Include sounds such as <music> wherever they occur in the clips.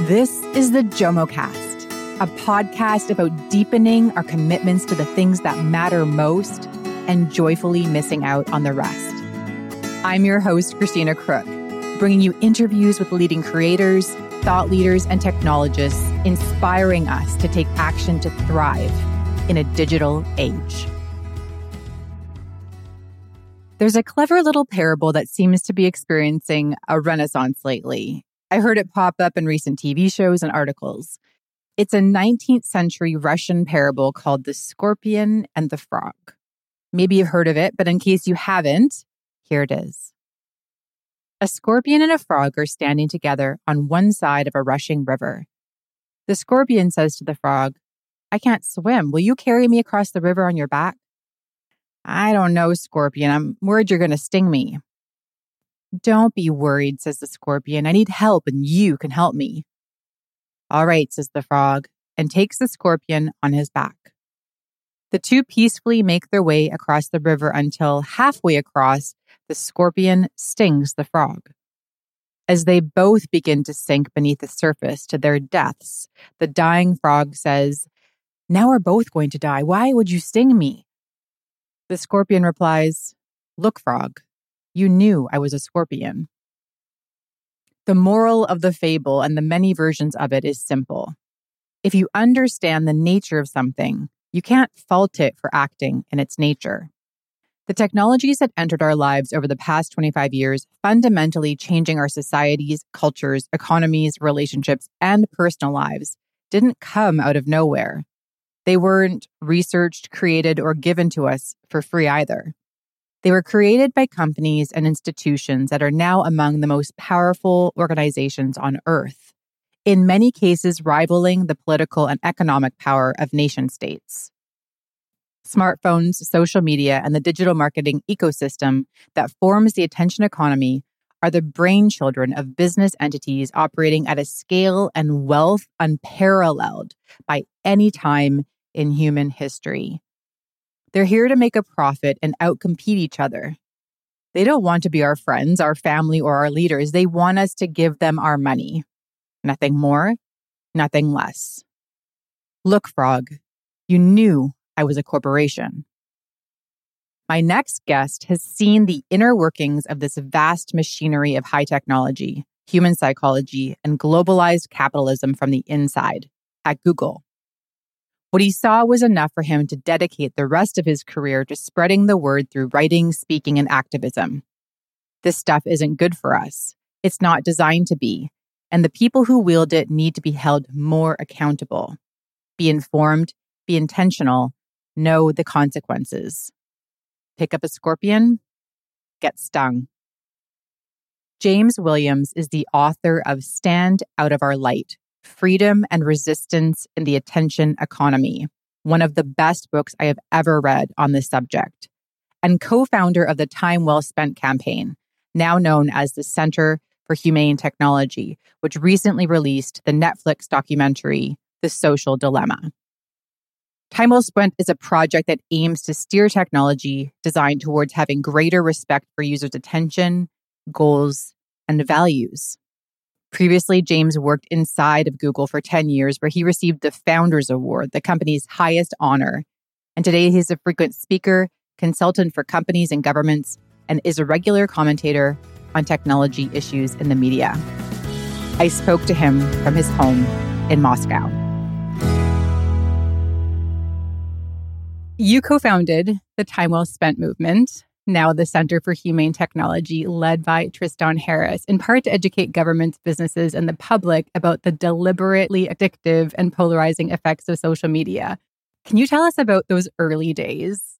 This is the JOMOcast, a podcast about deepening our commitments to the things that matter most and joyfully missing out on the rest. I'm your host, Christina Crook, bringing you interviews with leading creators, thought leaders, and technologists, inspiring us to take action to thrive in a digital age. There's a clever little parable that seems to be experiencing a renaissance lately. I heard it pop up in recent TV shows and articles. It's a 19th century Russian parable called The Scorpion and the Frog. Maybe you've heard of it, but in case you haven't, here it is. A scorpion and a frog are standing together on one side of a rushing river. The scorpion says to the frog, I can't swim. Will you carry me across the river on your back? I don't know, Scorpion. I'm worried you're going to sting me. Don't be worried, says the scorpion. I need help and you can help me. All right, says the frog, and takes the scorpion on his back. The two peacefully make their way across the river until halfway across, the scorpion stings the frog. As they both begin to sink beneath the surface to their deaths, the dying frog says, Now we're both going to die. Why would you sting me? The scorpion replies, Look, frog, you knew I was a scorpion. The moral of the fable and the many versions of it is simple. If you understand the nature of something, you can't fault it for acting in its nature. The technologies that entered our lives over the past 25 years, fundamentally changing our societies, cultures, economies, relationships, and personal lives, didn't come out of nowhere. They weren't researched, created, or given to us for free either. They were created by companies and institutions that are now among the most powerful organizations on earth, in many cases rivaling the political and economic power of nation states. Smartphones, social media, and the digital marketing ecosystem that forms the attention economy are the brainchildren of business entities operating at a scale and wealth unparalleled by any time in human history. They're here to make a profit and outcompete each other. They don't want to be our friends, our family, or our leaders. They want us to give them our money. Nothing more, nothing less. Look, Frog, you knew I was a corporation. My next guest has seen the inner workings of this vast machinery of high technology, human psychology, and globalized capitalism from the inside at Google. What he saw was enough for him to dedicate the rest of his career to spreading the word through writing, speaking, and activism. This stuff isn't good for us. It's not designed to be. And the people who wield it need to be held more accountable. Be informed, be intentional, know the consequences. Pick up a scorpion, get stung. James Williams is the author of Stand Out of Our Light Freedom and Resistance in the Attention Economy, one of the best books I have ever read on this subject, and co founder of the Time Well Spent campaign, now known as the Center for Humane Technology, which recently released the Netflix documentary, The Social Dilemma. Time Well Spent is a project that aims to steer technology designed towards having greater respect for users' attention, goals, and values. Previously, James worked inside of Google for 10 years, where he received the Founders Award, the company's highest honor. And today, he's a frequent speaker, consultant for companies and governments, and is a regular commentator on technology issues in the media. I spoke to him from his home in Moscow. You co founded the Time Well Spent movement, now the Center for Humane Technology, led by Tristan Harris, in part to educate governments, businesses, and the public about the deliberately addictive and polarizing effects of social media. Can you tell us about those early days?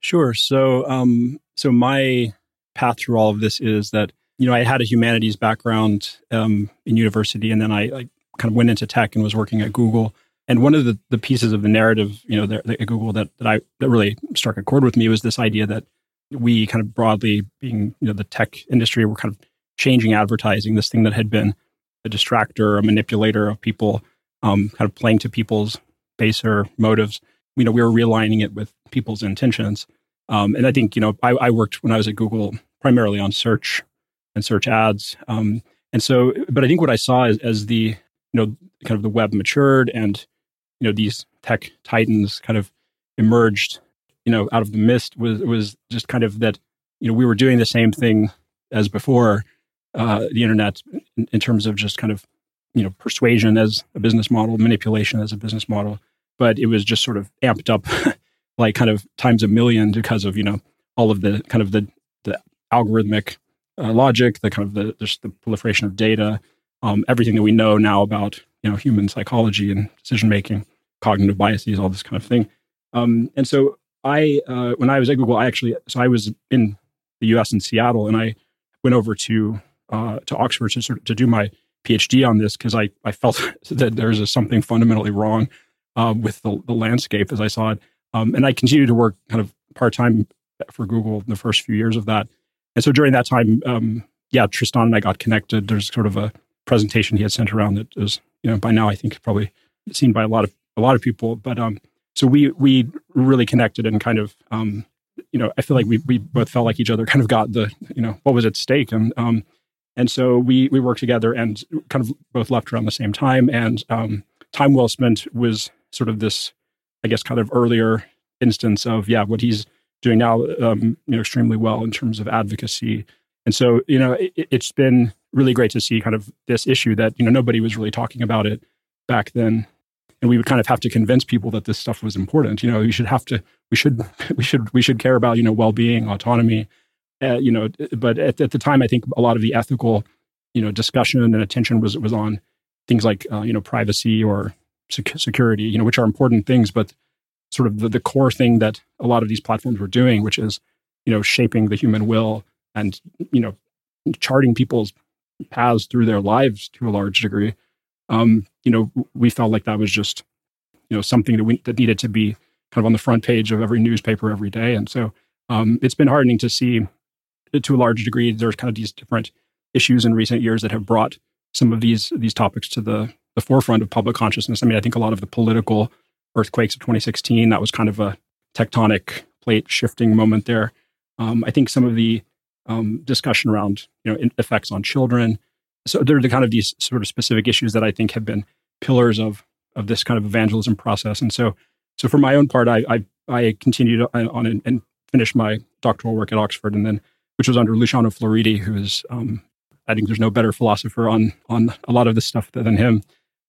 Sure. So, um, so my path through all of this is that you know I had a humanities background um, in university, and then I, I kind of went into tech and was working at Google. And one of the, the pieces of the narrative, you know, at Google that, that I that really struck a chord with me was this idea that we kind of broadly being you know the tech industry we're kind of changing advertising this thing that had been a distractor a manipulator of people um, kind of playing to people's baser motives. You know we were realigning it with people's intentions. Um, and i think you know I, I, worked when i was at google primarily on search and search ads. Um, and so but i think what i saw as, as the you know, kind of the web matured and, you know, these tech titans kind of emerged, you know, out of the mist was, was just kind of that, you know, we were doing the same thing as before uh, the internet in, in terms of just kind of, you know, persuasion as a business model, manipulation as a business model. But it was just sort of amped up <laughs> like kind of times a million because of, you know, all of the kind of the, the algorithmic uh, logic, the kind of the, just the proliferation of data, um, everything that we know now about you know human psychology and decision making, cognitive biases, all this kind of thing. Um, and so I, uh, when I was at Google, I actually so I was in the U.S. in Seattle, and I went over to uh, to Oxford to sort of, to do my PhD on this because I I felt <laughs> that there was something fundamentally wrong uh, with the, the landscape as I saw it. Um, and I continued to work kind of part time for Google in the first few years of that. And so during that time, um, yeah, Tristan and I got connected. There's sort of a presentation he had sent around that was, you know, by now I think probably seen by a lot of a lot of people. But um, so we we really connected and kind of, um, you know, I feel like we we both felt like each other kind of got the, you know, what was at stake, and um, and so we we worked together and kind of both left around the same time. And um, time well spent was sort of this, I guess, kind of earlier instance of yeah, what he's doing now, um, you know, extremely well in terms of advocacy. And so, you know, it, it's been really great to see kind of this issue that you know nobody was really talking about it back then, and we would kind of have to convince people that this stuff was important. You know, we should have to, we should, <laughs> we should, we should care about you know well-being, autonomy. Uh, you know, but at, at the time, I think a lot of the ethical, you know, discussion and attention was was on things like uh, you know privacy or sec- security, you know, which are important things, but sort of the, the core thing that a lot of these platforms were doing, which is, you know, shaping the human will and, you know, charting people's paths through their lives to a large degree. Um, you know, we felt like that was just, you know, something that we that needed to be kind of on the front page of every newspaper every day. And so um, it's been heartening to see, to a large degree, there's kind of these different issues in recent years that have brought some of these these topics to the the forefront of public consciousness. I mean, I think a lot of the political earthquakes of 2016. That was kind of a tectonic plate shifting moment there. Um, I think some of the um, discussion around you know effects on children. So they're the kind of these sort of specific issues that I think have been pillars of of this kind of evangelism process. And so, so for my own part, I I, I continued on and, and, finished my doctoral work at Oxford, and then which was under Luciano Floridi, who is um, I think there's no better philosopher on on a lot of this stuff than him.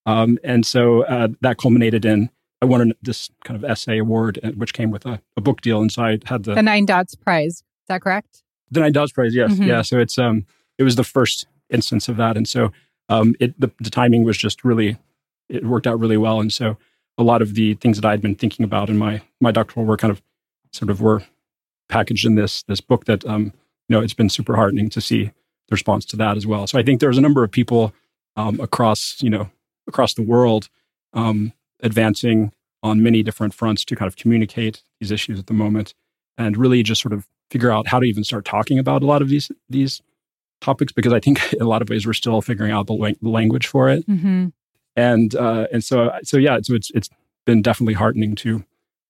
Um, and so uh, that culminated in I won this kind of essay award, uh, which came with a, a book deal and so I Had the the Nine Dots Prize. Is that correct? The Nine Dots Prize. Yes. Mm-hmm. Yeah. So it's um it was the first instance of that, and so um it the, the timing was just really it worked out really well, and so a lot of the things that I had been thinking about in my my doctoral work kind of sort of were packaged in this this book that um you know it's been super heartening to see the response to that as well. So I think there's a number of people um, across you know across the world um, advancing on many different fronts to kind of communicate these issues at the moment and really just sort of figure out how to even start talking about a lot of these these topics because I think <laughs> in a lot of ways we're still figuring out the, language for it. Mm-hmm. And uh, and so so yeah, so it's it's been definitely heartening to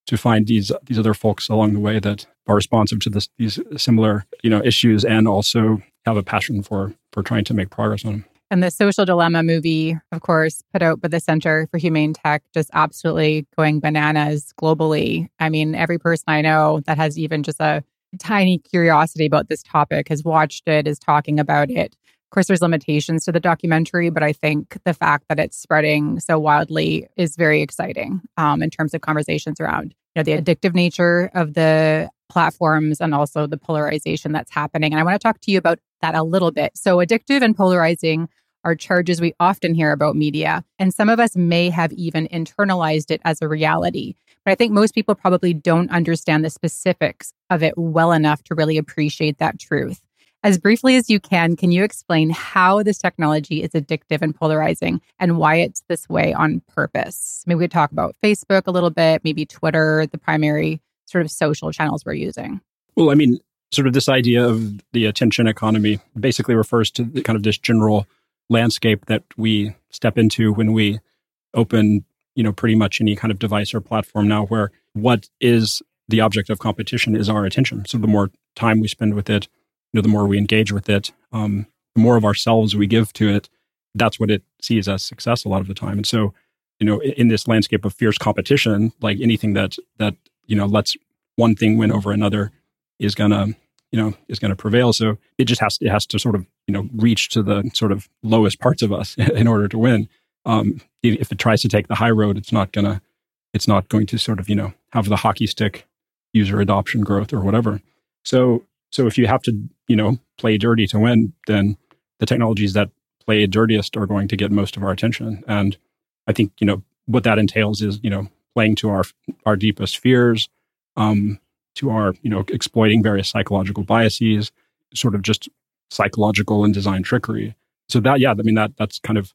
to find these these other folks along the way that are responsive to this, these similar you know issues and also have a passion for for trying to make progress on them. And the social dilemma movie, of course, put out by the Center for Humane Tech, just absolutely going bananas globally. I mean, every person I know that has even just a tiny curiosity about this topic has watched it, is talking about it. Of course, there's limitations to the documentary, but I think the fact that it's spreading so wildly is very exciting um, in terms of conversations around you know the addictive nature of the platforms and also the polarization that's happening. And I want to talk to you about that a little bit. So, addictive and polarizing are charges we often hear about media, and some of us may have even internalized it as a reality. But I think most people probably don't understand the specifics of it well enough to really appreciate that truth. As briefly as you can, can you explain how this technology is addictive and polarizing and why it's this way on purpose? Maybe we could talk about Facebook a little bit, maybe Twitter, the primary sort of social channels we're using. Well, I mean, sort of this idea of the attention economy basically refers to the, kind of this general landscape that we step into when we open, you know, pretty much any kind of device or platform now where what is the object of competition is our attention. So the more time we spend with it, you know, the more we engage with it, um, the more of ourselves we give to it, that's what it sees as success a lot of the time. And so, you know, in this landscape of fierce competition, like anything that that you know lets one thing win over another is gonna you know is gonna prevail. So it just has it has to sort of you know reach to the sort of lowest parts of us <laughs> in order to win. Um, if it tries to take the high road, it's not gonna it's not going to sort of you know have the hockey stick user adoption growth or whatever. So so if you have to you know play dirty to win, then the technologies that play dirtiest are going to get most of our attention. And I think you know what that entails is you know playing to our our deepest fears, um, to our you know exploiting various psychological biases, sort of just psychological and design trickery. So that yeah, I mean that that's kind of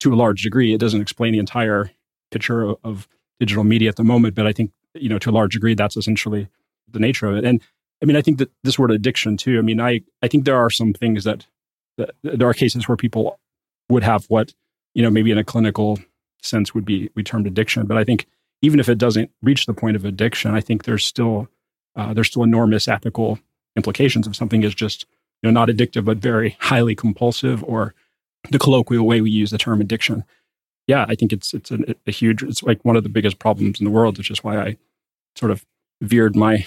to a large degree. It doesn't explain the entire picture of, of digital media at the moment, but I think you know to a large degree that's essentially the nature of it. And I mean I think that this word addiction too. I mean I I think there are some things that there are cases where people would have what you know maybe in a clinical sense would be we termed addiction but i think even if it doesn't reach the point of addiction i think there's still uh, there's still enormous ethical implications if something is just know not addictive but very highly compulsive or the colloquial way we use the term addiction yeah i think it's it's a, a huge it's like one of the biggest problems in the world which is why i sort of veered my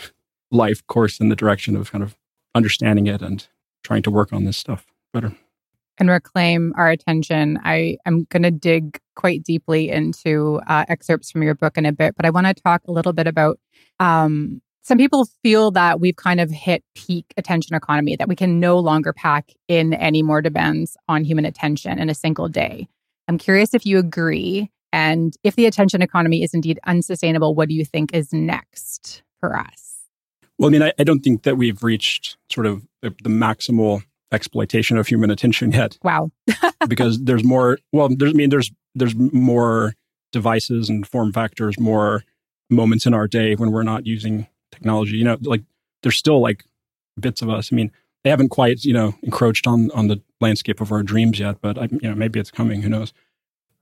life course in the direction of kind of understanding it and trying to work on this stuff better. And reclaim our attention. I am going to dig quite deeply into uh, excerpts from your book in a bit, but I want to talk a little bit about um, some people feel that we've kind of hit peak attention economy, that we can no longer pack in any more demands on human attention in a single day. I'm curious if you agree. And if the attention economy is indeed unsustainable, what do you think is next for us? Well, I mean, I, I don't think that we've reached sort of the, the maximal exploitation of human attention yet. Wow. <laughs> because there's more well there's I mean there's there's more devices and form factors, more moments in our day when we're not using technology. You know, like there's still like bits of us. I mean, they haven't quite, you know, encroached on on the landscape of our dreams yet, but I, you know, maybe it's coming, who knows.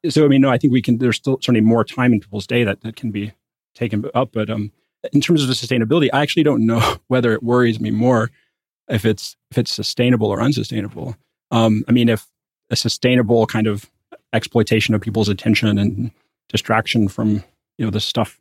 So I mean, no, I think we can there's still certainly more time in people's day that, that can be taken up. But um in terms of the sustainability, I actually don't know <laughs> whether it worries me more if it's if it's sustainable or unsustainable. Um, I mean, if a sustainable kind of exploitation of people's attention and distraction from you know the stuff,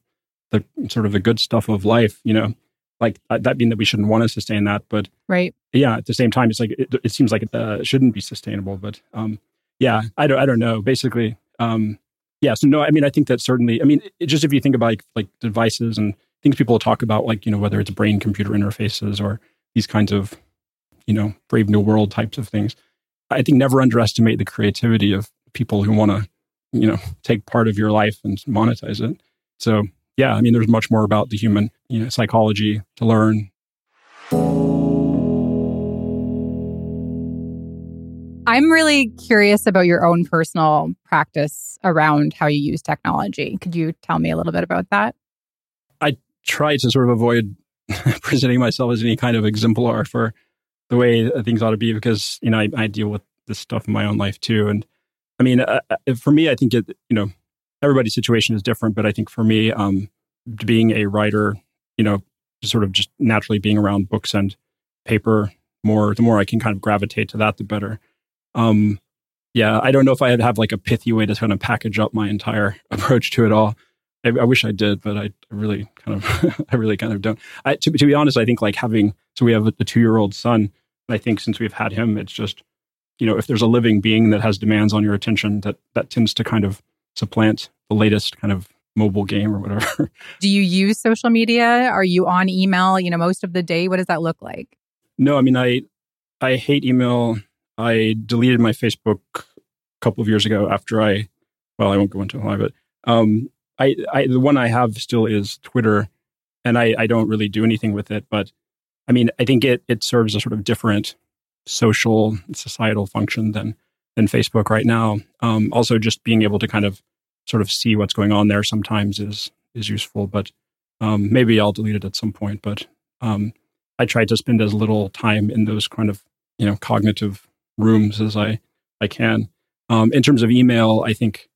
the sort of the good stuff of life, you know, like uh, that mean that we shouldn't want to sustain that, but right, yeah. At the same time, it's like it, it seems like it uh, shouldn't be sustainable, but um, yeah, I don't, I don't know. Basically, um, yeah. So no, I mean, I think that certainly. I mean, it, just if you think about like, like devices and things people talk about, like you know, whether it's brain computer interfaces or these kinds of, you know, brave new world types of things. I think never underestimate the creativity of people who want to, you know, take part of your life and monetize it. So yeah, I mean, there's much more about the human, you know, psychology to learn. I'm really curious about your own personal practice around how you use technology. Could you tell me a little bit about that? I try to sort of avoid <laughs> presenting myself as any kind of exemplar for the way things ought to be because you know I, I deal with this stuff in my own life too and i mean uh, uh for me i think it you know everybody's situation is different but i think for me um being a writer you know sort of just naturally being around books and paper more the more i can kind of gravitate to that the better um yeah i don't know if i'd have like a pithy way to kind of package up my entire <laughs> approach to it all I, I, wish I did, but I really kind of, <laughs> I really kind of don't. I, to, to, be honest, I think like having, so we have a, a two year old son. And I think since we've had him, it's just, you know, if there's a living being that has demands on your attention, that that tends to kind of supplant the latest kind of mobile game or whatever. Do you use social media? Are you on email? You know, most of the day. What does that look like? No, I mean, I I hate email. I deleted my Facebook a couple of years ago after I, well, I won't go into why, but um, I, I the one I have still is Twitter, and I, I don't really do anything with it. But I mean, I think it it serves a sort of different social societal function than than Facebook right now. Um, also, just being able to kind of sort of see what's going on there sometimes is is useful. But um, maybe I'll delete it at some point. But um, I try to spend as little time in those kind of you know cognitive rooms as I I can. Um, in terms of email, I think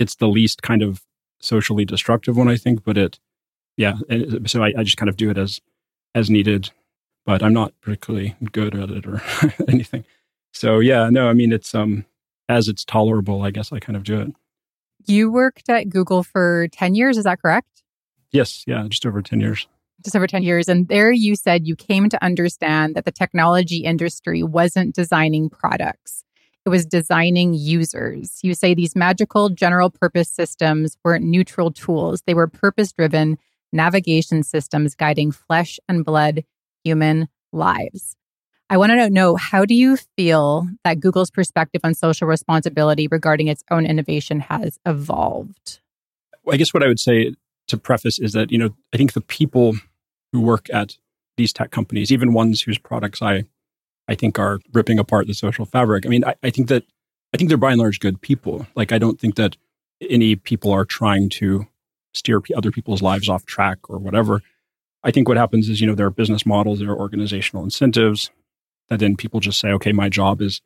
it's the least kind of socially destructive one, I think. But it, yeah. So I, I just kind of do it as as needed, but I'm not particularly good at it or <laughs> anything. So yeah, no, I mean it's um as it's tolerable, I guess I kind of do it. You worked at Google for 10 years, is that correct? Yes, yeah, just over 10 years. Just over 10 years. And there you said you came to understand that the technology industry wasn't designing products, it was designing users. You say these magical general purpose systems weren't neutral tools, they were purpose driven navigation systems guiding flesh and blood human lives. I want to know how do you feel that Google's perspective on social responsibility regarding its own innovation has evolved? I guess what I would say to preface is that, you know, I think the people who work at these tech companies, even ones whose products I I think are ripping apart the social fabric. I mean, I, I think that I think they're by and large good people. Like I don't think that any people are trying to steer other people's lives off track or whatever. I think what happens is, you know, there are business models, there are organizational incentives, that then people just say, okay, my job is,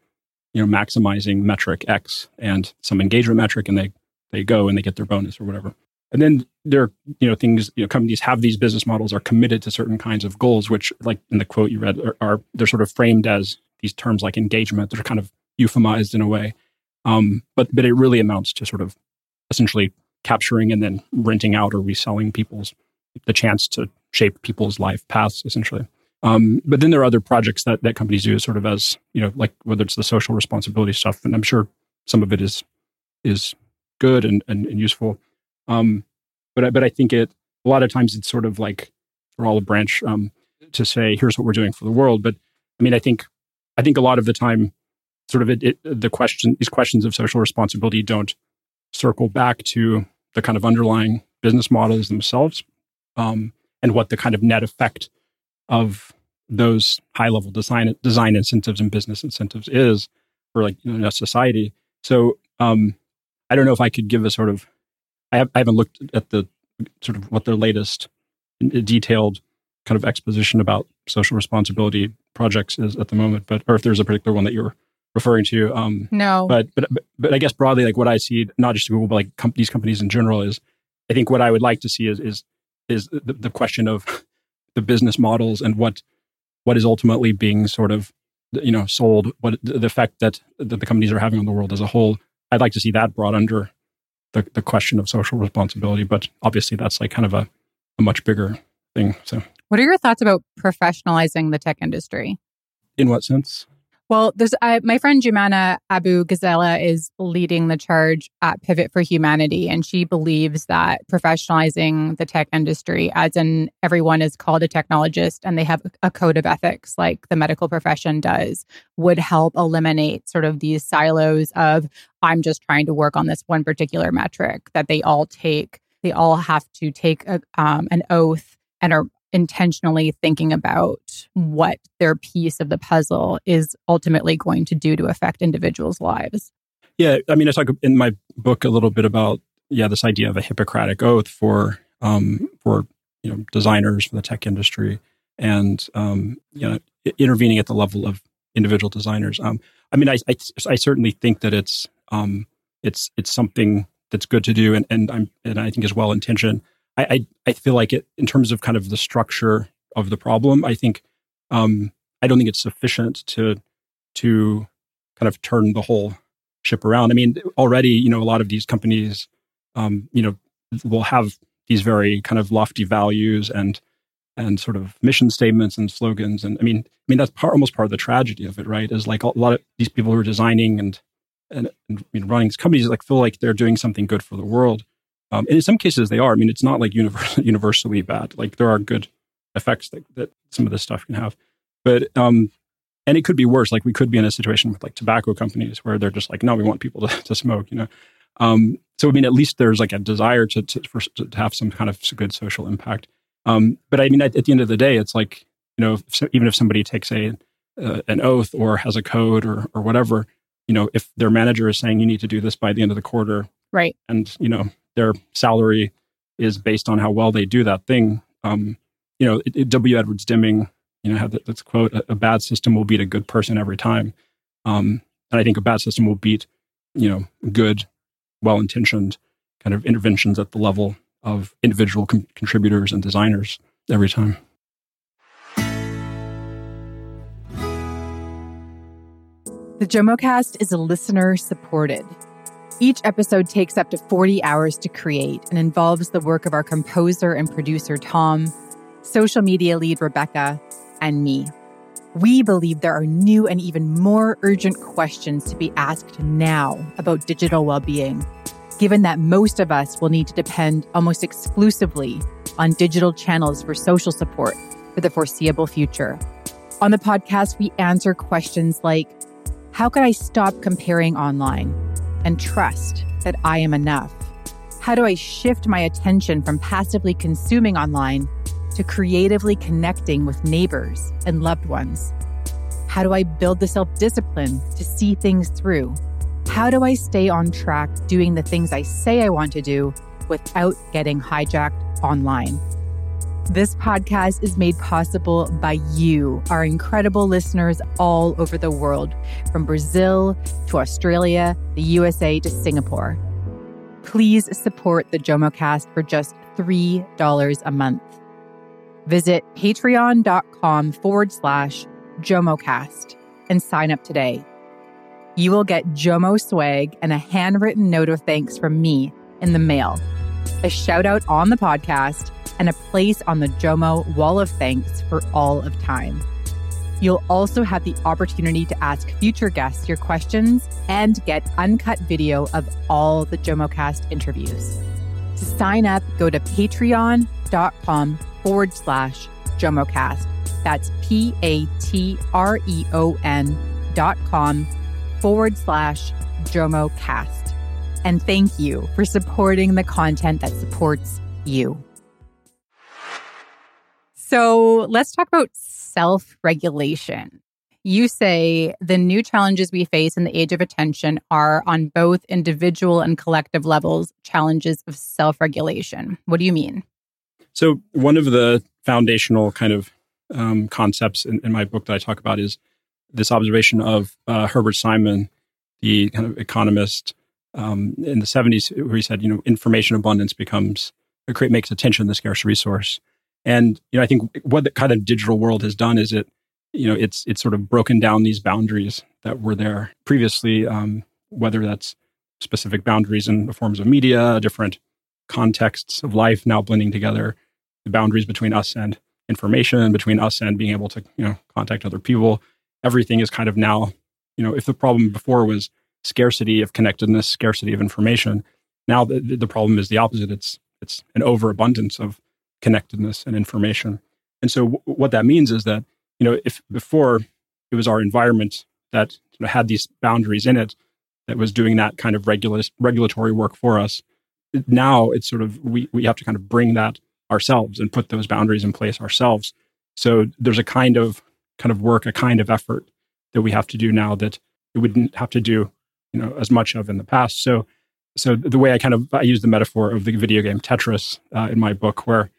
you know, maximizing metric X and some engagement metric, and they they go and they get their bonus or whatever. And then there are, you know, things, you know, companies have these business models are committed to certain kinds of goals, which, like in the quote you read, are, are they're sort of framed as these terms like engagement. They're kind of euphemized in a way, um, but but it really amounts to sort of essentially capturing and then renting out or reselling people's the chance to shape people's life paths, essentially. Um, but then there are other projects that, that companies do sort of as, you know, like whether it's the social responsibility stuff, and I'm sure some of it is is good and, and, and useful. Um, but I, but I think it a lot of times it's sort of like for all a branch um, to say here's what we're doing for the world. But I mean I think I think a lot of the time sort of it, it the question these questions of social responsibility don't circle back to the kind of underlying business models themselves um, and what the kind of net effect of those high level design design incentives and business incentives is for like you know, society. So um, I don't know if I could give a sort of I, have, I haven't looked at the sort of what their latest detailed kind of exposition about social responsibility projects is at the moment, but or if there's a particular one that you're referring to. Um, no, but but but I guess broadly, like what I see, not just Google, but like com- these companies in general, is I think what I would like to see is is is the, the question of the business models and what what is ultimately being sort of you know sold what the effect that, that the companies are having on the world as a whole. I'd like to see that brought under the, the question of social responsibility but obviously that's like kind of a, a much bigger thing so. What are your thoughts about professionalizing the tech industry? In what sense well, there's my friend Jumana Abu Ghazaleh is leading the charge at Pivot for Humanity, and she believes that professionalizing the tech industry, as in everyone is called a technologist and they have a code of ethics like the medical profession does, would help eliminate sort of these silos of I'm just trying to work on this one particular metric that they all take. They all have to take a, um, an oath and are intentionally thinking about what their piece of the puzzle is ultimately going to do to affect individuals' lives. Yeah, I mean, I talk in my book a little bit about yeah this idea of a Hippocratic oath for um, for you know designers for the tech industry and um, you know intervening at the level of individual designers. Um, I mean, I, I, I certainly think that it's um, it's it's something that's good to do, and and I'm and I think is well intentioned. I, I, I feel like it in terms of kind of the structure of the problem. I think um, I don't think it's sufficient to to kind of turn the whole ship around. I mean, already you know a lot of these companies, um, you know, will have these very kind of lofty values and and sort of mission statements and slogans. And I mean, I mean that's part, almost part of the tragedy of it, right? Is like a lot of these people who are designing and and, and you know, running these companies like feel like they're doing something good for the world, um, and in some cases, they are. I mean, it's not like universal, <laughs> universally bad. Like there are good effects that, that some of this stuff can have, but um, and it could be worse. Like we could be in a situation with like tobacco companies where they're just like, no, we want people to, <laughs> to smoke. You know, um, so I mean, at least there's like a desire to to, for, to have some kind of good social impact. Um, but I mean, at, at, the end of the day, it's like you know, if, even if somebody takes a uh, an oath or has a code or or whatever, you know, if their manager is saying you need to do this by the end of the quarter, right? And you know, their salary is based on how well they do that thing. Um, you know, it, it, W. Edwards Deming, you know, had that, this quote: a, a, bad system will beat a good person every time." Um, and I think a bad system will beat, you know, good, well-intentioned kind of interventions at the level of individual com- contributors and designers every time. The JomoCast is a listener supported. Each episode takes up to 40 hours to create and involves the work of our composer and producer, Tom, social media lead, Rebecca, and me. We believe there are new and even more urgent questions to be asked now about digital well being, given that most of us will need to depend almost exclusively on digital channels for social support for the foreseeable future. On the podcast, we answer questions like How can I stop comparing online and trust that I am enough? How do I shift my attention from passively consuming online to creatively connecting with neighbors and loved ones? How do I build the self discipline to see things through? How do I stay on track doing the things I say I want to do without getting hijacked online? This podcast is made possible by you, our incredible listeners all over the world, from Brazil to Australia, the USA to Singapore. Please support the JomoCast for just $3 a month. Visit patreon.com forward slash JomoCast and sign up today. You will get Jomo swag and a handwritten note of thanks from me in the mail, a shout out on the podcast, and a place on the Jomo wall of thanks for all of time. You'll also have the opportunity to ask future guests your questions and get uncut video of all the JomoCast interviews. To sign up, go to patreon.com forward slash JomoCast. That's P A T R E O N dot com forward slash JomoCast. And thank you for supporting the content that supports you. So let's talk about self regulation. You say the new challenges we face in the age of attention are on both individual and collective levels challenges of self regulation. What do you mean? So, one of the foundational kind of um, concepts in, in, my book that I talk about is this observation of uh, Herbert Simon, the kind of economist um, in the 70s, where he said, you know, information abundance becomes, create, makes attention the scarce resource. And you know, I think what the kind of digital world has done is it, you know, it's it's sort of broken down these boundaries that were there previously, um, whether that's specific boundaries in the forms of media, different contexts of life now blending together, the boundaries between us and information, between us and being able to, you know, contact other people. Everything is kind of now, you know, if the problem before was scarcity of connectedness, scarcity of information, now the, the problem is the opposite. It's it's an overabundance of connectedness and information. And so w- what that means is that, you know, if before it was our environment that you know, had these boundaries in it that was doing that kind of regula- regulatory work for us, now it's sort of, we, we have to kind of bring that ourselves and put those boundaries in place ourselves. So there's a kind of kind of work, a kind of effort that we have to do now that we wouldn't have to do, you know, as much of in the past. So so the way I kind of I use the metaphor of the video game Tetris uh, in my book, where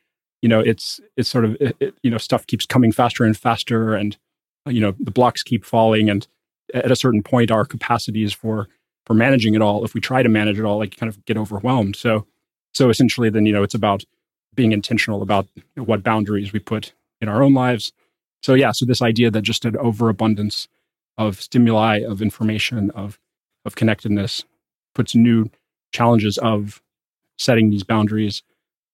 you know it's it's sort of it, you know stuff keeps coming faster and faster and uh, you know the blocks keep falling and at a certain point our capacities for for managing it all. If we try to manage it all like kind of get overwhelmed. So so essentially then you know it's about being intentional about what boundaries we put in our own lives. So yeah so this idea that just an overabundance of stimuli of information of of connectedness puts new challenges of setting these boundaries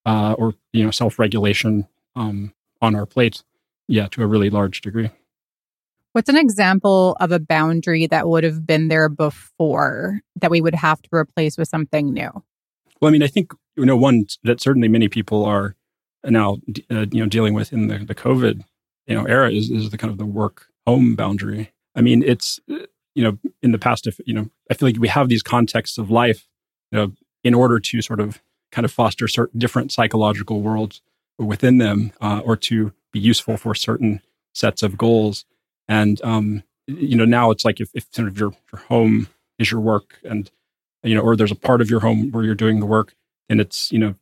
uh, or you know self-regulation um, on our plate yeah to a really large degree. What's an example of a boundary that would have been there before that we would have to replace with something new? Well i mean i think you know one that certainly many people are now uh, you know dealing with in the, the covid you know era is, is the kind of the work home boundary. I mean it's you know in the past if you know i feel like we have these contexts of life you know in order to sort of kind of foster certain different psychological worlds within them uh, or to be useful for certain sets of goals. And, um, you know, now it's like if, if sort of your, your home is your work and, you know, or there's a part of your home where you're doing the work and it's, you know,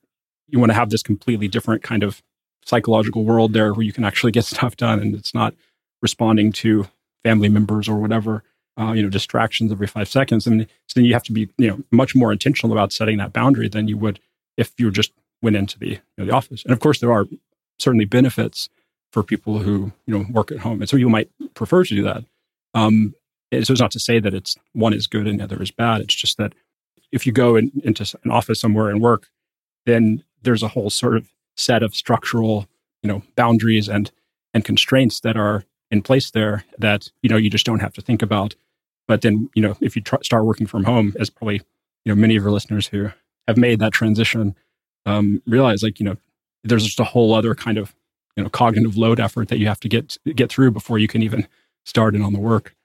you want to have this completely different kind of psychological world there where you can actually get <laughs> stuff done and it's not responding to family members or whatever uh, you know distractions every five seconds and so then you have to be you know much more intentional about setting that boundary than you would if you just went into the you know, the office. And of course, there are certainly benefits for people who you know work at home, and so you might prefer to do that. Um, so it's not to say that it's one is good and the other is bad. It's just that if you go in, into an office somewhere and work, then there's a whole sort of set of structural, you know, boundaries and and constraints that are in place there that you know you just don't have to think about. But then you know if you tr- start working from home, as probably you know many of your listeners who have made that transition um, realize, like you know, there's just a whole other kind of you know cognitive load effort that you have to get get through before you can even start in on the work.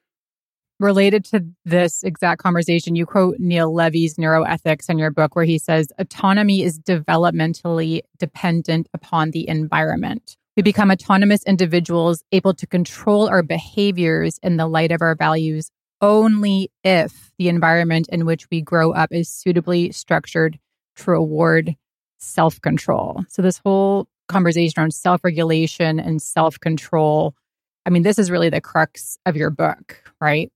Related to this exact conversation, you quote Neil Levy's neuroethics in your book, where he says autonomy is developmentally dependent upon the environment. We become autonomous individuals able to control our behaviors in the light of our values only if the environment in which we grow up is suitably structured to reward self control. So, this whole conversation around self regulation and self control, I mean, this is really the crux of your book, right?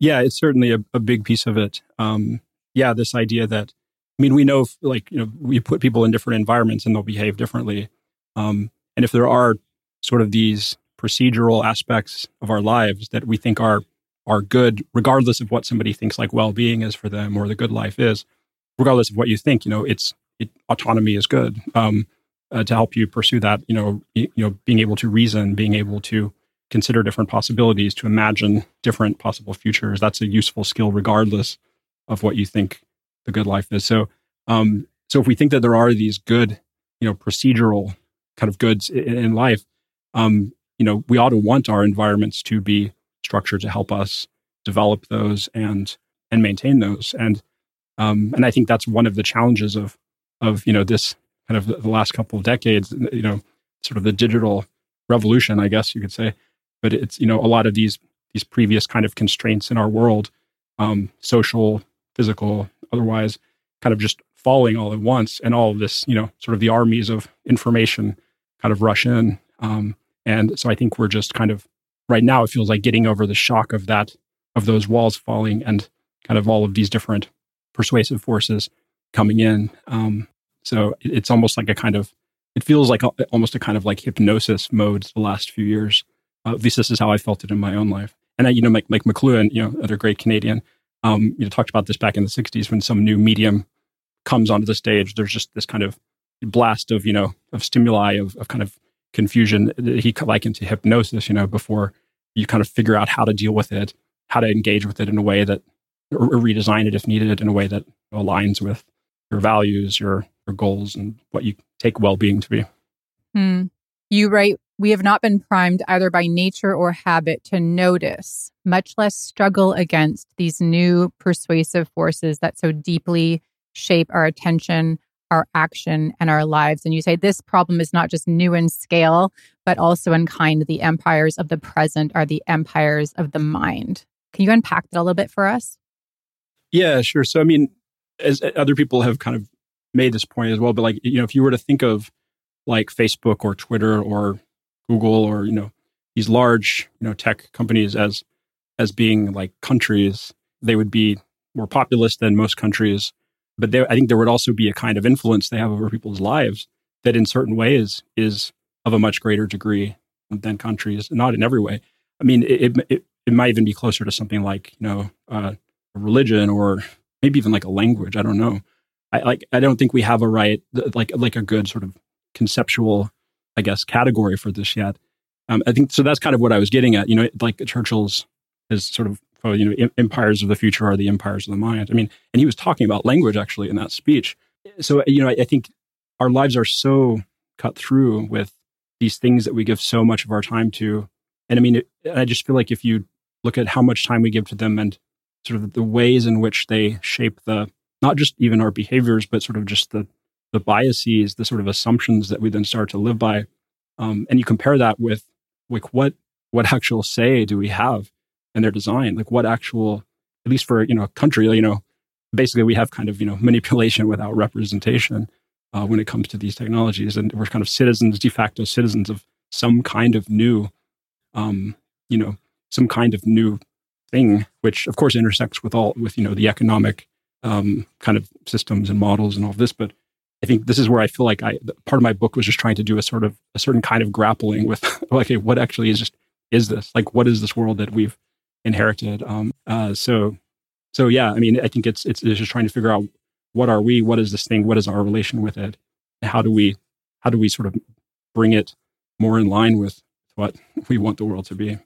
Yeah, it's certainly a, a big piece of it. Um, yeah, this idea that, I mean, we know, like, you know, we put people in different environments and they'll behave differently. Um, and if there are sort of these procedural aspects of our lives that we think are are good, regardless of what somebody thinks like well being is for them or the good life is, regardless of what you think, you know, it's it, autonomy is good um, uh, to help you pursue that. You know, you, you know, being able to reason, being able to consider different possibilities, to imagine different possible futures. That's a useful skill, regardless of what you think the good life is. So, um, so if we think that there are these good, you know, procedural kind of goods in, in life, um, you know, we ought to want our environments to be structured to help us develop those and and maintain those. And um, and I think that's one of the challenges of of you know this kind of the last couple of decades. You know, sort of the digital revolution, I guess you could say. But it's you know a lot of these these previous kind of constraints in our world, um, social, physical, otherwise, kind of just falling all at once, and all of this you know sort of the armies of information kind of rush in. Um, and so I think we're just kind of right now, it feels like getting over the shock of that, of those walls falling and kind of all of these different persuasive forces coming in. Um, so it, it's almost like a kind of, it feels like a, almost a kind of like hypnosis mode the last few years. Uh, at least this is how I felt it in my own life. And I, you know, Mike, Mike McLuhan, you know, other great Canadian, um, you know, talked about this back in the 60s when some new medium comes onto the stage. There's just this kind of blast of you know of stimuli of, of kind of confusion he likened to hypnosis you know before you kind of figure out how to deal with it how to engage with it in a way that or redesign it if needed in a way that aligns with your values your your goals and what you take well-being to be hmm. you write we have not been primed either by nature or habit to notice much less struggle against these new persuasive forces that so deeply shape our attention our action and our lives. And you say this problem is not just new in scale, but also in kind. The empires of the present are the empires of the mind. Can you unpack that a little bit for us? Yeah, sure. So, I mean, as uh, other people have kind of made this point as well, but like, you know, if you were to think of like Facebook or Twitter or Google or, you know, these large, you know, tech companies as as being like countries, they would be more populous than most countries but there, I think there would also be a kind of influence they have over people's lives that, in certain ways, is of a much greater degree than countries. Not in every way. I mean, it it, it might even be closer to something like you know uh, a religion or maybe even like a language. I don't know. I like. I don't think we have a right like like a good sort of conceptual, I guess, category for this yet. Um, I think so. That's kind of what I was getting at. You know, like Churchill's his sort of oh, you know, empires of the future are the empires of the mind. I mean, and he was talking about language actually in that speech. So, you know, I, I think our lives are so cut through with these things that we give so much of our time to. And I mean, it, I just feel like if you look at how much time we give to them and sort of the ways in which they shape the, not just even our behaviors, but sort of just the, the biases, the sort of assumptions that we then start to live by. Um, and you compare that with like what, what actual say do we have and their design. Like what actual, at least for you know a country, you know, basically we have kind of you know <laughs> manipulation without representation uh, when it comes to these technologies, and we're kind of citizens, de facto citizens of some kind of new, um, you know, some kind of new thing, which of course intersects with all with you know the economic um, kind of systems and models and all this, but. I think this is where I feel like I part of my book was just trying to do a sort of a certain kind of grappling with like, <laughs> okay, what actually is just is this like what is this world that we've inherited. Um, uh, so, so yeah, I mean, I think it's, it's it's just trying to figure out what are we, what is this thing, what is our relation with it, how do we how do we sort of bring it more in line with what we want the world to be.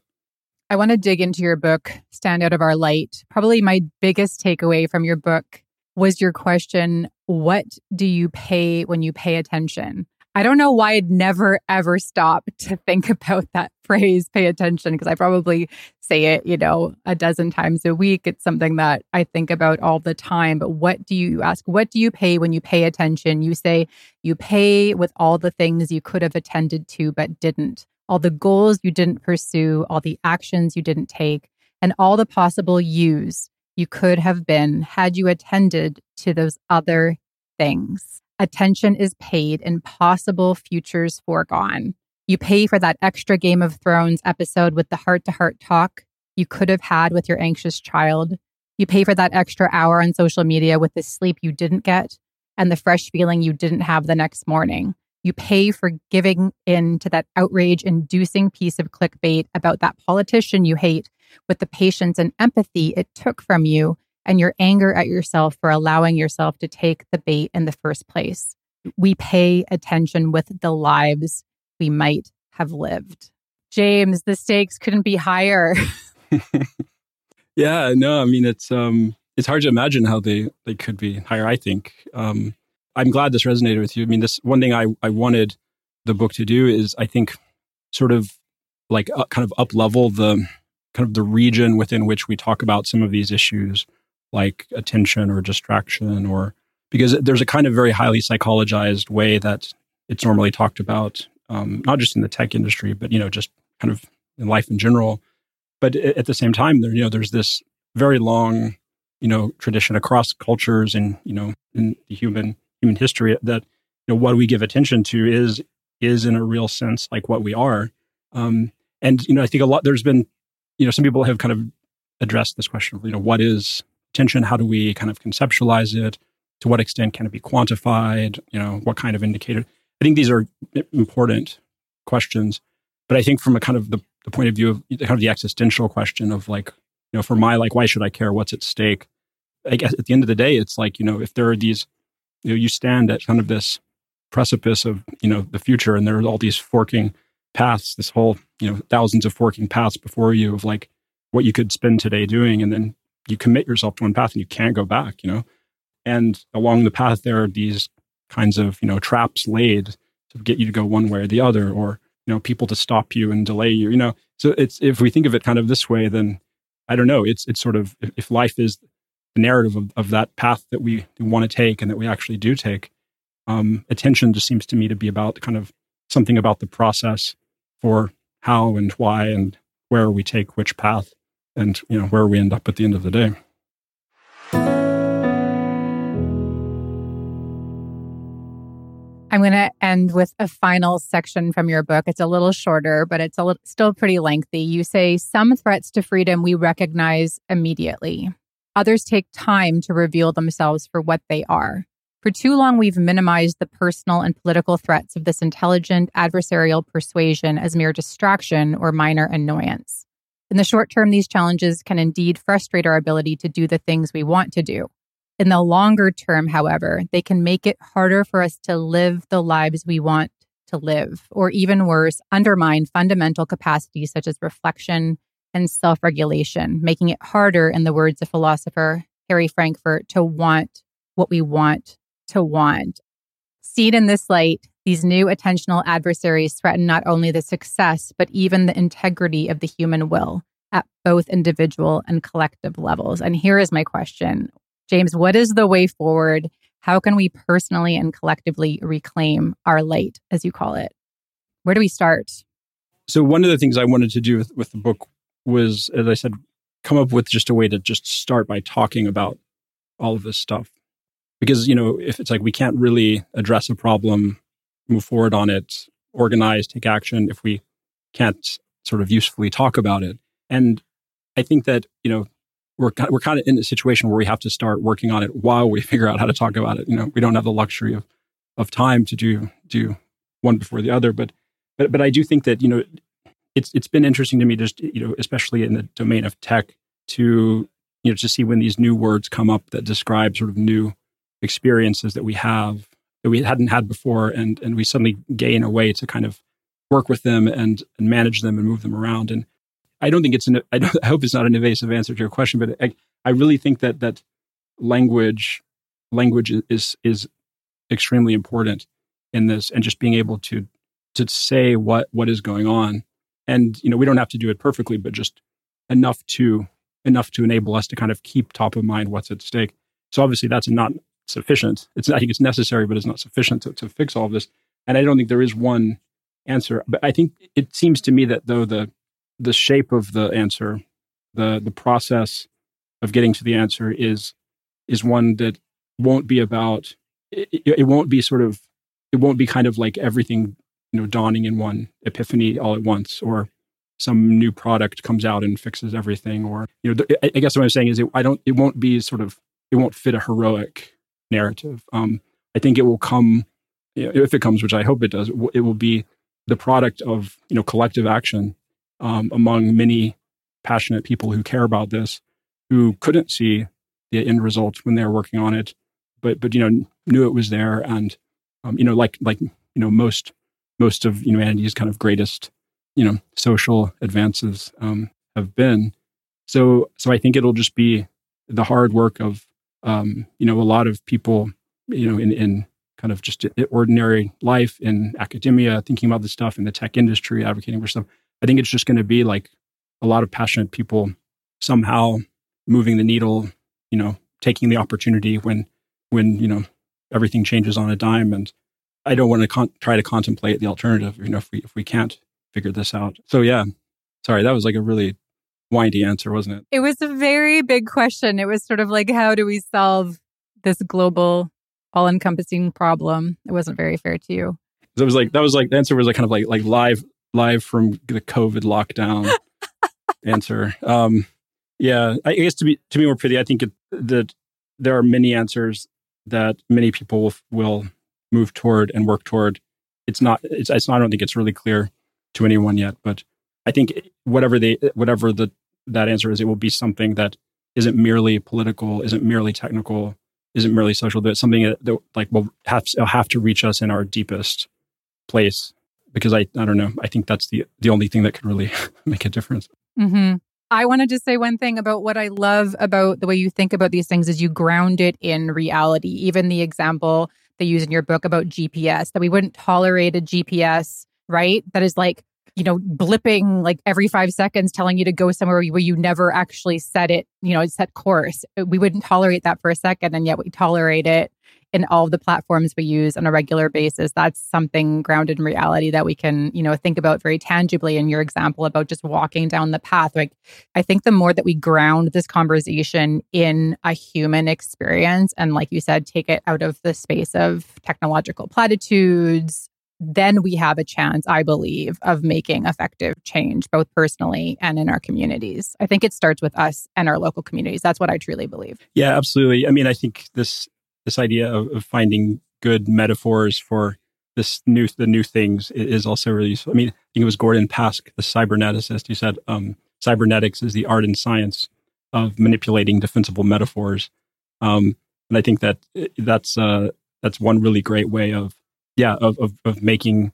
I want to dig into your book, Stand Out of Our Light. Probably my biggest takeaway from your book was your question What do you pay when you pay attention? I don't know why I'd never ever stop to think <laughs> about that phrase, pay attention, because I probably say it, you know, a dozen times a week. It's something that I think about all the time. But what do you ask? What do you pay when you pay attention? You say you pay with all the things you could have attended to but didn't, all the goals you didn't pursue, all the actions you didn't take, and all the possible yous you could have been had you attended to those other things. Attention is paid and possible futures foregone. You pay for that extra Game of Thrones episode with the heart to heart talk you could have had with your anxious child. You pay for that extra hour on social media with the sleep you didn't get and the fresh feeling you didn't have the next morning. You pay for giving in to that outrage inducing piece of clickbait about that politician you hate with the patience and empathy it took from you and your anger at yourself for allowing yourself to take the bait in the first place. We pay attention with the lives we might have lived. James, the stakes couldn't be higher. <laughs> yeah, no, I mean it's um it's hard to imagine how they they could be higher, I think. Um I'm glad this resonated with you. I mean, this one thing I I wanted the book to do is I think sort of like uh, kind of up level the kind of the region within which we talk about some of these issues like attention or distraction or because there's a kind of very highly psychologized way that it's normally talked about um, not just in the tech industry but you know just kind of in life in general. But at the same time there you know there's this very long you know tradition across cultures and you know in the human human history that you know what we give attention to is is in a real sense like what we are. Um, and you know i think a lot there's been you know some people have kind of addressed this question of you know what is attention? How do we kind of conceptualize it? To what extent can it be quantified? You know, what kind of indicator? I think these are important questions, but I think from a kind of the, the point of view of kind of the existential question of like, you know, for my like, why should I care? What's at stake? I guess at the end of the day, it's like, you know, if there are these, you know, you stand at kind of this precipice of, you know, the future and there are all these forking paths, this whole, you know, thousands of forking paths before you of like what you could spend today doing. And then you commit yourself to one path and you can't go back, you know? And along the path, there are these kinds of, you know, traps laid to get you to go one way or the other, or, you know, people to stop you and delay you, you know? So it's, if we think of it kind of this way, then I don't know, it's, it's sort of, if life is the narrative of, of that path that we want to take and that we actually do take, um, attention just seems to me to be about kind of something about the process for how and why and where we take which path and you know where we end up at the end of the day. I'm going to end with a final section from your book. It's a little shorter, but it's little, still pretty lengthy. You say some threats to freedom we recognize immediately. Others take time to reveal themselves for what they are. For too long, we've minimized the personal and political threats of this intelligent adversarial persuasion as mere distraction or minor annoyance. In the short term, these challenges can indeed frustrate our ability to do the things we want to do. In the longer term, however, they can make it harder for us to live the lives we want to live, or even worse, undermine fundamental capacities such as reflection and self regulation, making it harder, in the words of philosopher Harry Frankfurt, to want what we want to want. Seen in this light, these new attentional adversaries threaten not only the success, but even the integrity of the human will at both individual and collective levels. And here is my question James, what is the way forward? How can we personally and collectively reclaim our light, as you call it? Where do we start? So, one of the things I wanted to do with, with the book was, as I said, come up with just a way to just start by talking about all of this stuff. Because, you know, if it's like we can't really address a problem move forward on it, organize, take action if we can't sort of usefully talk about it. And I think that, you know, we're, we're kind of in a situation where we have to start working on it while we <laughs> figure out how to talk about it. You know, we don't have the luxury of, of time to do, do one before the other. But, but, but I do think that, you know, it's, it's been interesting to me just, you know, especially in the domain of tech, to you know to see when these new words come up that describe sort of new experiences that we have that we hadn't had before and and we suddenly gain a way to kind of work with them and, and manage them and move them around. And i don't think it's an I, <laughs> I hope it's not an evasive answer to your question but I, I really think that that language language is is extremely important in this and just being able to to say what what is going on. And you know we don't have to do it perfectly but just enough to enough to enable us to kind of keep top of mind what's at stake. So obviously that's not sufficient. It's i think it's necessary but it's not sufficient to, to fix all of this. And i don't think there is one answer but i think it seems to me that though the the shape of the answer the the process of getting to the answer is is one that won't be about it, it won't be sort of it won't be kind of like everything you know dawning in one epiphany all at once or some new product comes out and fixes everything or you know i guess what i'm saying is it, i don't it won't be sort of it won't fit a heroic narrative um i think it will come if it comes which i hope it does it will be the product of you know collective action um, among many passionate people who care about this who couldn't see the end result when they were working on it but but you know knew it was there and um, you know like like you know most most of humanity's kind of greatest, you know, social advances um, have been. So, so I think it'll just be the hard work of, um, you know, a lot of people, you know, in, in kind of just ordinary life in academia, thinking about this stuff in the tech industry, advocating for stuff. I think it's just going to be like a lot of passionate people somehow moving the needle, you know, taking the opportunity when, when, you know, everything changes on a dime and I don't want to con- try to contemplate the alternative, you know, if we if we can't figure this out. So yeah, sorry, that was like a really windy answer, wasn't it? It was a very big question. It was sort of like, how do we solve this global, all-encompassing problem? It wasn't very fair to you. It was like that was like the answer was like kind of like like live live from the COVID lockdown <laughs> answer. Um, yeah, I guess to be to be more pretty, I think it, that there are many answers that many people will, will move toward and work toward. It's not. It's, it's. I don't think it's really clear to anyone yet. But I think whatever they, whatever the that answer is, it will be something that isn't merely political, isn't merely technical, isn't merely social. But something that, that like will have have to reach us in our deepest place. Because I, I don't know. I think that's the the only thing that could really <laughs> make a difference. Mm-hmm. I wanted to say one thing about what I love about the way you think about these things is you ground it in reality. Even the example they use in your book about GPS, that we wouldn't tolerate a GPS, right? That is like, you know, blipping like every five seconds, telling you to go somewhere where you never actually set it, you know, set course. We wouldn't tolerate that for a second. And yet we tolerate it in all the platforms we use on a regular basis that's something grounded in reality that we can you know think about very tangibly in your example about just walking down the path like i think the more that we ground this conversation in a human experience and like you said take it out of the space of technological platitudes then we have a chance, I believe, of making effective change, both personally and in our communities. I think it starts with us and our local communities. That's what I truly believe. Yeah, absolutely. I mean, I think this this idea of, of finding good metaphors for this new the new things is also really useful. I mean, I think it was Gordon Pask, the cyberneticist, who said um, cybernetics is the art and science of manipulating defensible metaphors. Um, and I think that that's uh, that's one really great way of yeah of, of, of making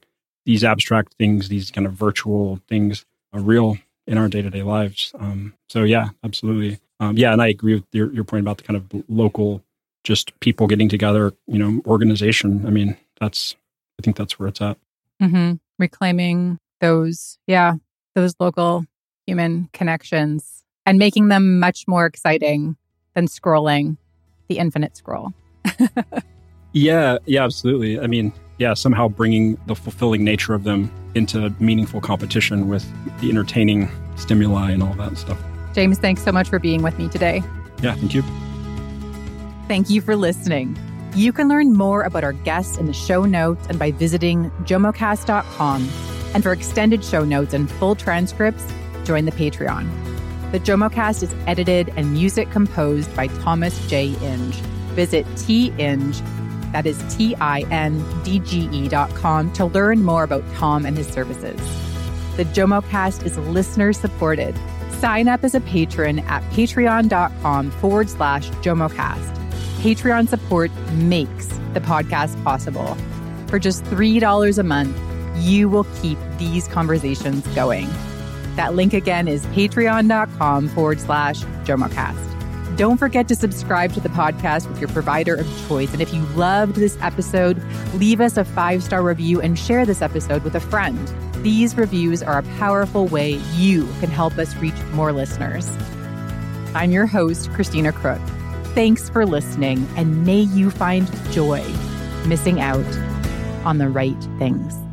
these abstract things, these kind of virtual things, uh, real in our day to day lives. Um, so yeah, absolutely. Um, yeah, and I agree with your, your point about the kind of local just people getting together, you know, organization. I mean, that's, I think that's where it's at. Mm-hmm. Reclaiming those, yeah, those local human connections and making them much more exciting than scrolling the infinite scroll. <laughs> yeah, yeah, absolutely. I mean, yeah, somehow bringing the fulfilling nature of them into meaningful competition with the entertaining stimuli and all that stuff. James, thanks so much for being with me today. Yeah, thank you. Thank you for listening. You can learn more about our guests in the show notes and by visiting jomocast.com. And for extended show notes and full transcripts, join the Patreon. The JOMOcast is edited and music composed by Thomas J. Inge. Visit Tindge, that is T-I-N-D-G-E dot com to learn more about Tom and his services. The JOMOcast is listener supported Sign up as a patron at patreon.com forward slash JomoCast. Patreon support makes the podcast possible. For just $3 a month, you will keep these conversations going. That link again is patreon.com forward slash JomoCast. Don't forget to subscribe to the podcast with your provider of choice. And if you loved this episode, leave us a five star review and share this episode with a friend. These reviews are a powerful way you can help us reach more listeners. I'm your host, Christina Crook. Thanks for listening, and may you find joy missing out on the right things.